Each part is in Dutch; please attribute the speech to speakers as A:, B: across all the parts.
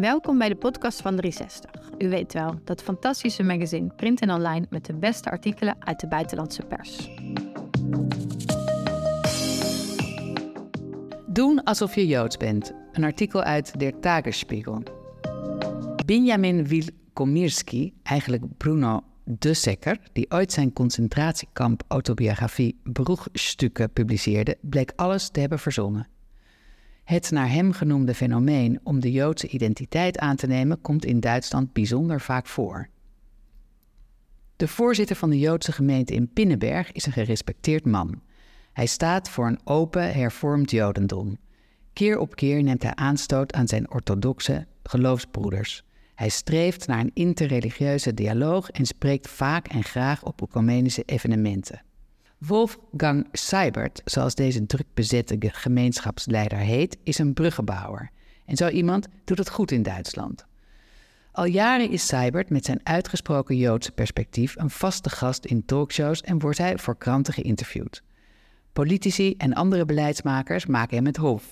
A: Welkom bij de podcast van 360. U weet wel, dat fantastische magazine print en online met de beste artikelen uit de buitenlandse pers.
B: Doen alsof je Joods bent. Een artikel uit Der Tagesspiegel. Benjamin Wilkomirski, eigenlijk Bruno de Sekker, die ooit zijn concentratiekamp autobiografie Broegstukken publiceerde, bleek alles te hebben verzonnen. Het naar hem genoemde fenomeen om de Joodse identiteit aan te nemen komt in Duitsland bijzonder vaak voor. De voorzitter van de Joodse gemeente in Pinnenberg is een gerespecteerd man. Hij staat voor een open, hervormd Jodendom. Keer op keer neemt hij aanstoot aan zijn orthodoxe geloofsbroeders. Hij streeft naar een interreligieuze dialoog en spreekt vaak en graag op ecumenische evenementen. Wolfgang Seibert, zoals deze druk bezette gemeenschapsleider heet, is een bruggenbouwer. En zo iemand doet het goed in Duitsland. Al jaren is Seibert met zijn uitgesproken Joodse perspectief een vaste gast in talkshows en wordt hij voor kranten geïnterviewd. Politici en andere beleidsmakers maken hem het hof.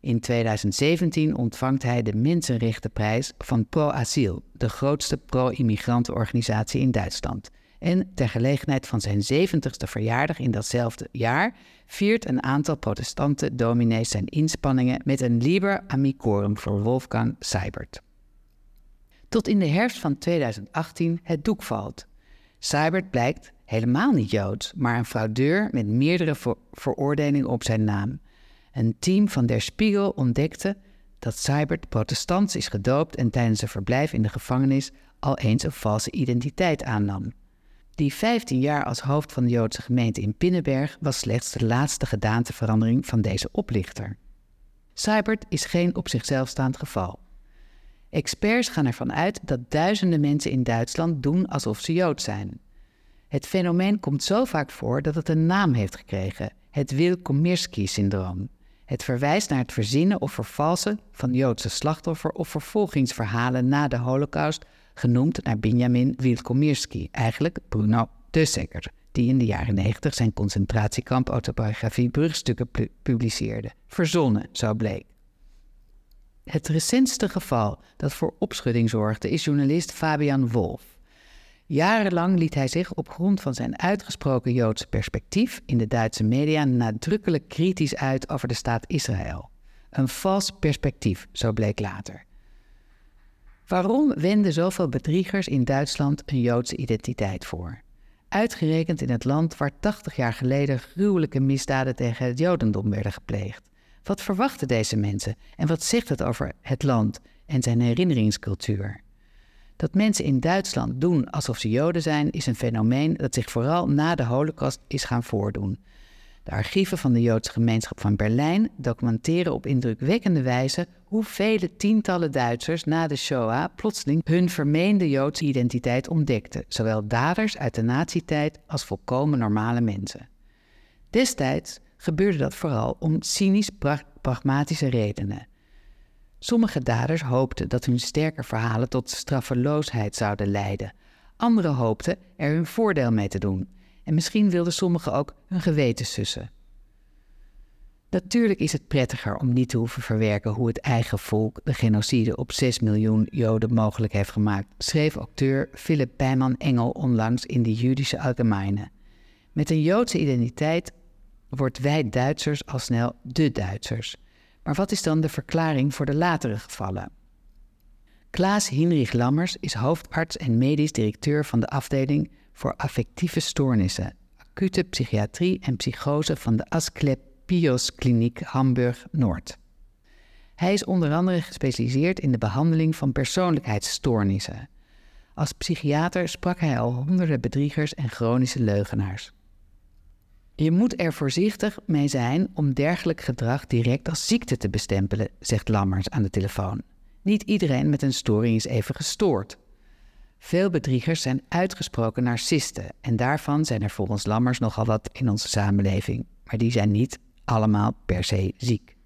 B: In 2017 ontvangt hij de Mensenrechtenprijs van Pro Asyl, de grootste pro-immigrantenorganisatie in Duitsland. En ter gelegenheid van zijn 70ste verjaardag in datzelfde jaar viert een aantal protestante dominees zijn inspanningen met een Liber Amicorum voor Wolfgang Seibert. Tot in de herfst van 2018 het doek valt. Seibert blijkt helemaal niet Joods, maar een fraudeur met meerdere veroordelingen op zijn naam. Een team van Der Spiegel ontdekte dat Seibert protestants is gedoopt en tijdens zijn verblijf in de gevangenis al eens een valse identiteit aannam. Die 15 jaar als hoofd van de Joodse gemeente in Pinnenberg was slechts de laatste gedaanteverandering van deze oplichter. Seibert is geen op zichzelf staand geval. Experts gaan ervan uit dat duizenden mensen in Duitsland doen alsof ze Jood zijn. Het fenomeen komt zo vaak voor dat het een naam heeft gekregen: het Wilkomirski-syndroom. Het verwijst naar het verzinnen of vervalsen van Joodse slachtoffer- of vervolgingsverhalen na de Holocaust genoemd naar Benjamin Wilkomirski, eigenlijk Bruno Dussecker, die in de jaren 90 zijn concentratiekamp autobiografie Brugstukken publiceerde. Verzonnen, zo bleek. Het recentste geval dat voor opschudding zorgde is journalist Fabian Wolf. Jarenlang liet hij zich op grond van zijn uitgesproken Joodse perspectief in de Duitse media nadrukkelijk kritisch uit over de staat Israël. Een vals perspectief, zo bleek later. Waarom wenden zoveel bedriegers in Duitsland een Joodse identiteit voor? Uitgerekend in het land waar 80 jaar geleden gruwelijke misdaden tegen het Jodendom werden gepleegd. Wat verwachten deze mensen en wat zegt het over het land en zijn herinneringscultuur? Dat mensen in Duitsland doen alsof ze Joden zijn, is een fenomeen dat zich vooral na de Holocaust is gaan voordoen. De archieven van de Joodse gemeenschap van Berlijn documenteren op indrukwekkende wijze hoe vele tientallen Duitsers na de Shoah plotseling hun vermeende Joodse identiteit ontdekten, zowel daders uit de nazi-tijd als volkomen normale mensen. Destijds gebeurde dat vooral om cynisch pragmatische redenen. Sommige daders hoopten dat hun sterke verhalen tot straffeloosheid zouden leiden. Anderen hoopten er hun voordeel mee te doen en misschien wilden sommigen ook hun geweten sussen. Natuurlijk is het prettiger om niet te hoeven verwerken hoe het eigen volk de genocide op 6 miljoen Joden mogelijk heeft gemaakt, schreef acteur Philip Pijman Engel onlangs in de Judische Allgemeine. Met een Joodse identiteit wordt wij Duitsers al snel de Duitsers. Maar wat is dan de verklaring voor de latere gevallen? Klaas Hinrich Lammers is hoofdarts en medisch directeur van de afdeling voor affectieve stoornissen, acute psychiatrie en psychose van de Asklepios Kliniek Hamburg-Noord. Hij is onder andere gespecialiseerd in de behandeling van persoonlijkheidsstoornissen. Als psychiater sprak hij al honderden bedriegers en chronische leugenaars. Je moet er voorzichtig mee zijn om dergelijk gedrag direct als ziekte te bestempelen, zegt Lammers aan de telefoon. Niet iedereen met een storing is even gestoord. Veel bedriegers zijn uitgesproken narcisten en daarvan zijn er volgens Lammers nogal wat in onze samenleving, maar die zijn niet allemaal per se ziek.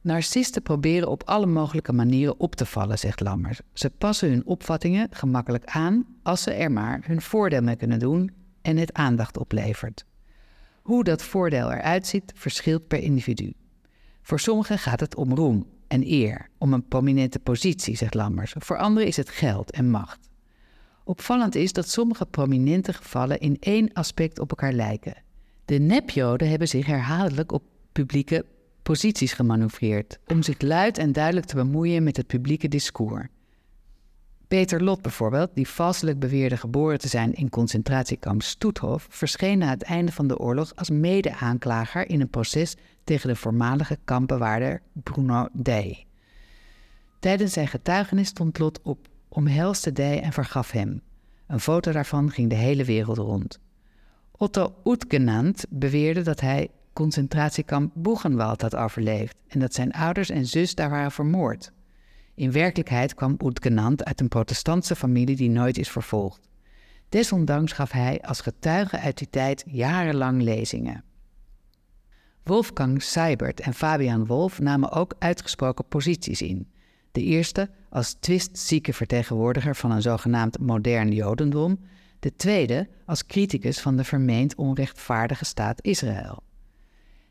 B: Narcisten proberen op alle mogelijke manieren op te vallen, zegt Lammers. Ze passen hun opvattingen gemakkelijk aan als ze er maar hun voordeel mee kunnen doen en het aandacht oplevert. Hoe dat voordeel eruit ziet, verschilt per individu. Voor sommigen gaat het om roem, en eer, om een prominente positie, zegt Lammers. Voor anderen is het geld en macht. Opvallend is dat sommige prominente gevallen in één aspect op elkaar lijken. De nepjoden hebben zich herhaaldelijk op publieke posities gemanoeuvreerd, om zich luid en duidelijk te bemoeien met het publieke discours. Peter Lot bijvoorbeeld, die valselijk beweerde geboren te zijn in concentratiekamp Stoethof, verscheen na het einde van de oorlog als mede-aanklager in een proces tegen de voormalige kampbewaarder Bruno Dey. Tijdens zijn getuigenis stond Lot op, omhelste Dey en vergaf hem. Een foto daarvan ging de hele wereld rond. Otto Oetgenand beweerde dat hij concentratiekamp Buchenwald had overleefd en dat zijn ouders en zus daar waren vermoord. In werkelijkheid kwam Oetgenand uit een protestantse familie die nooit is vervolgd. Desondanks gaf hij als getuige uit die tijd jarenlang lezingen. Wolfgang Seibert en Fabian Wolf namen ook uitgesproken posities in. De eerste als twistzieke vertegenwoordiger van een zogenaamd modern Jodendom, de tweede als criticus van de vermeend onrechtvaardige staat Israël.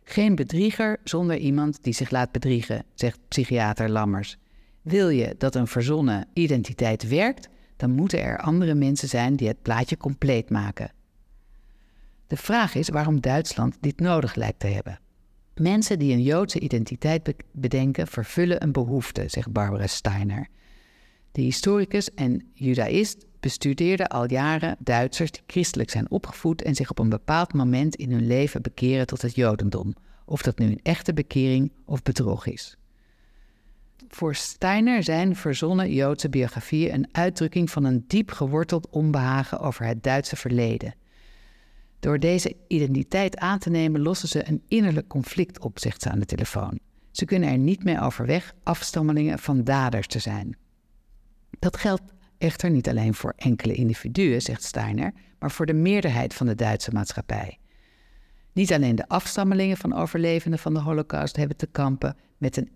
B: Geen bedrieger zonder iemand die zich laat bedriegen, zegt psychiater Lammers. Wil je dat een verzonnen identiteit werkt, dan moeten er andere mensen zijn die het plaatje compleet maken. De vraag is waarom Duitsland dit nodig lijkt te hebben. Mensen die een Joodse identiteit bedenken, vervullen een behoefte, zegt Barbara Steiner. De historicus en judaïst bestudeerde al jaren Duitsers die christelijk zijn opgevoed en zich op een bepaald moment in hun leven bekeren tot het Jodendom, of dat nu een echte bekering of bedrog is. Voor Steiner zijn verzonnen Joodse biografieën een uitdrukking van een diep geworteld onbehagen over het Duitse verleden. Door deze identiteit aan te nemen lossen ze een innerlijk conflict op, zegt ze aan de telefoon. Ze kunnen er niet meer overweg afstammelingen van daders te zijn. Dat geldt echter niet alleen voor enkele individuen, zegt Steiner, maar voor de meerderheid van de Duitse maatschappij. Niet alleen de afstammelingen van overlevenden van de Holocaust hebben te kampen met een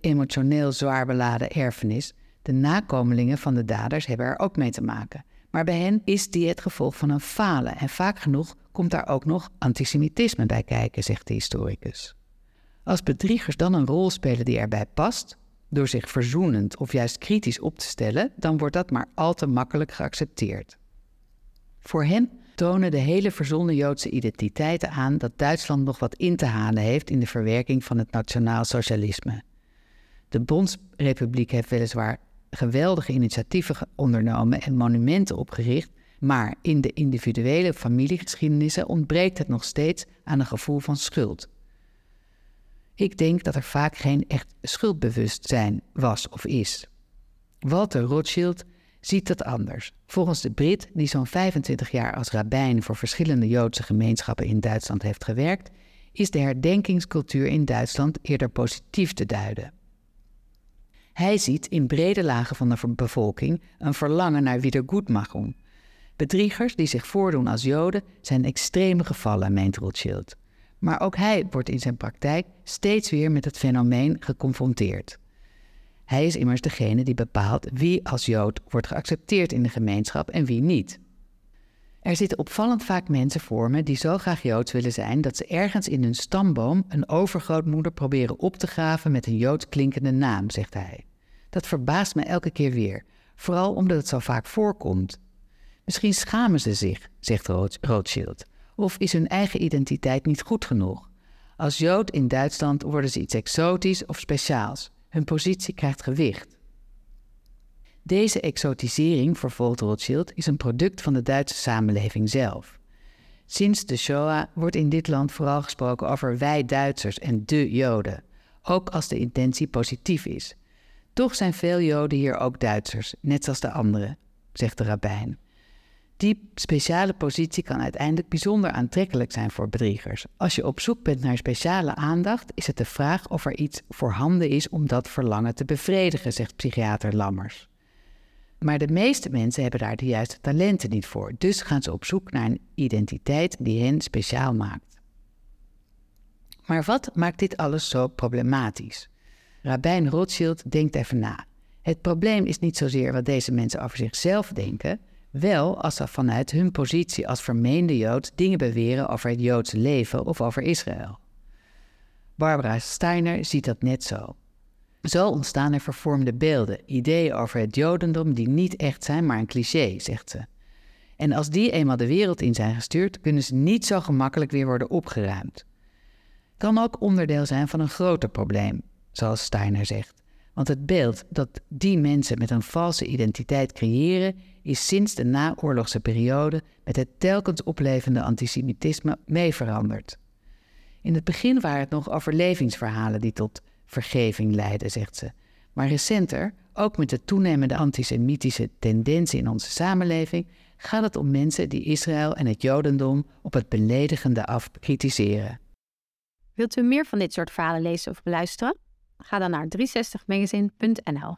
B: emotioneel zwaar beladen erfenis. De nakomelingen van de daders hebben er ook mee te maken. Maar bij hen is die het gevolg van een falen en vaak genoeg komt daar ook nog antisemitisme bij kijken, zegt de historicus. Als bedriegers dan een rol spelen die erbij past, door zich verzoenend of juist kritisch op te stellen, dan wordt dat maar al te makkelijk geaccepteerd. Voor hen tonen de hele verzonnen Joodse identiteiten aan dat Duitsland nog wat in te halen heeft in de verwerking van het nationaal socialisme. De Bondsrepubliek heeft weliswaar geweldige initiatieven ondernomen en monumenten opgericht, maar in de individuele familiegeschiedenissen ontbreekt het nog steeds aan een gevoel van schuld. Ik denk dat er vaak geen echt schuldbewustzijn was of is. Walter Rothschild ziet dat anders. Volgens de Brit, die zo'n 25 jaar als rabbijn voor verschillende Joodse gemeenschappen in Duitsland heeft gewerkt, is de herdenkingscultuur in Duitsland eerder positief te duiden. Hij ziet in brede lagen van de bevolking een verlangen naar wiedergoedmachung. Bedriegers die zich voordoen als Joden zijn extreme gevallen, meent Rothschild. Maar ook hij wordt in zijn praktijk steeds weer met het fenomeen geconfronteerd. Hij is immers degene die bepaalt wie als Jood wordt geaccepteerd in de gemeenschap en wie niet. Er zitten opvallend vaak mensen voor me die zo graag Joods willen zijn dat ze ergens in hun stamboom een overgrootmoeder proberen op te graven met een Joods klinkende naam, zegt hij. Dat verbaast me elke keer weer, vooral omdat het zo vaak voorkomt. Misschien schamen ze zich, zegt Rothschild, of is hun eigen identiteit niet goed genoeg. Als Jood in Duitsland worden ze iets exotisch of speciaals. Hun positie krijgt gewicht. Deze exotisering, vervolgt Rothschild, is een product van de Duitse samenleving zelf. Sinds de Shoah wordt in dit land vooral gesproken over wij Duitsers en de Joden, ook als de intentie positief is. Toch zijn veel Joden hier ook Duitsers, net als de anderen, zegt de rabbijn. Die speciale positie kan uiteindelijk bijzonder aantrekkelijk zijn voor bedriegers. Als je op zoek bent naar speciale aandacht, is het de vraag of er iets voorhanden is om dat verlangen te bevredigen, zegt psychiater Lammers. Maar de meeste mensen hebben daar de juiste talenten niet voor, dus gaan ze op zoek naar een identiteit die hen speciaal maakt. Maar wat maakt dit alles zo problematisch? Rabijn Rothschild denkt even na. Het probleem is niet zozeer wat deze mensen over zichzelf denken, wel als ze vanuit hun positie als vermeende Jood dingen beweren over het Joodse leven of over Israël. Barbara Steiner ziet dat net zo. Zo ontstaan er vervormde beelden, ideeën over het Jodendom die niet echt zijn, maar een cliché, zegt ze. En als die eenmaal de wereld in zijn gestuurd, kunnen ze niet zo gemakkelijk weer worden opgeruimd. Kan ook onderdeel zijn van een groter probleem, zoals Steiner zegt. Want het beeld dat die mensen met een valse identiteit creëren, is sinds de naoorlogse periode met het telkens oplevende antisemitisme mee veranderd. In het begin waren het nog overlevingsverhalen die tot vergeving leiden, zegt ze. Maar recenter, ook met de toenemende antisemitische tendensen in onze samenleving, gaat het om mensen die Israël en het Jodendom op het beledigende af kritiseren.
A: Wilt u meer van dit soort verhalen lezen of beluisteren? Ga dan naar 360magazine.nl.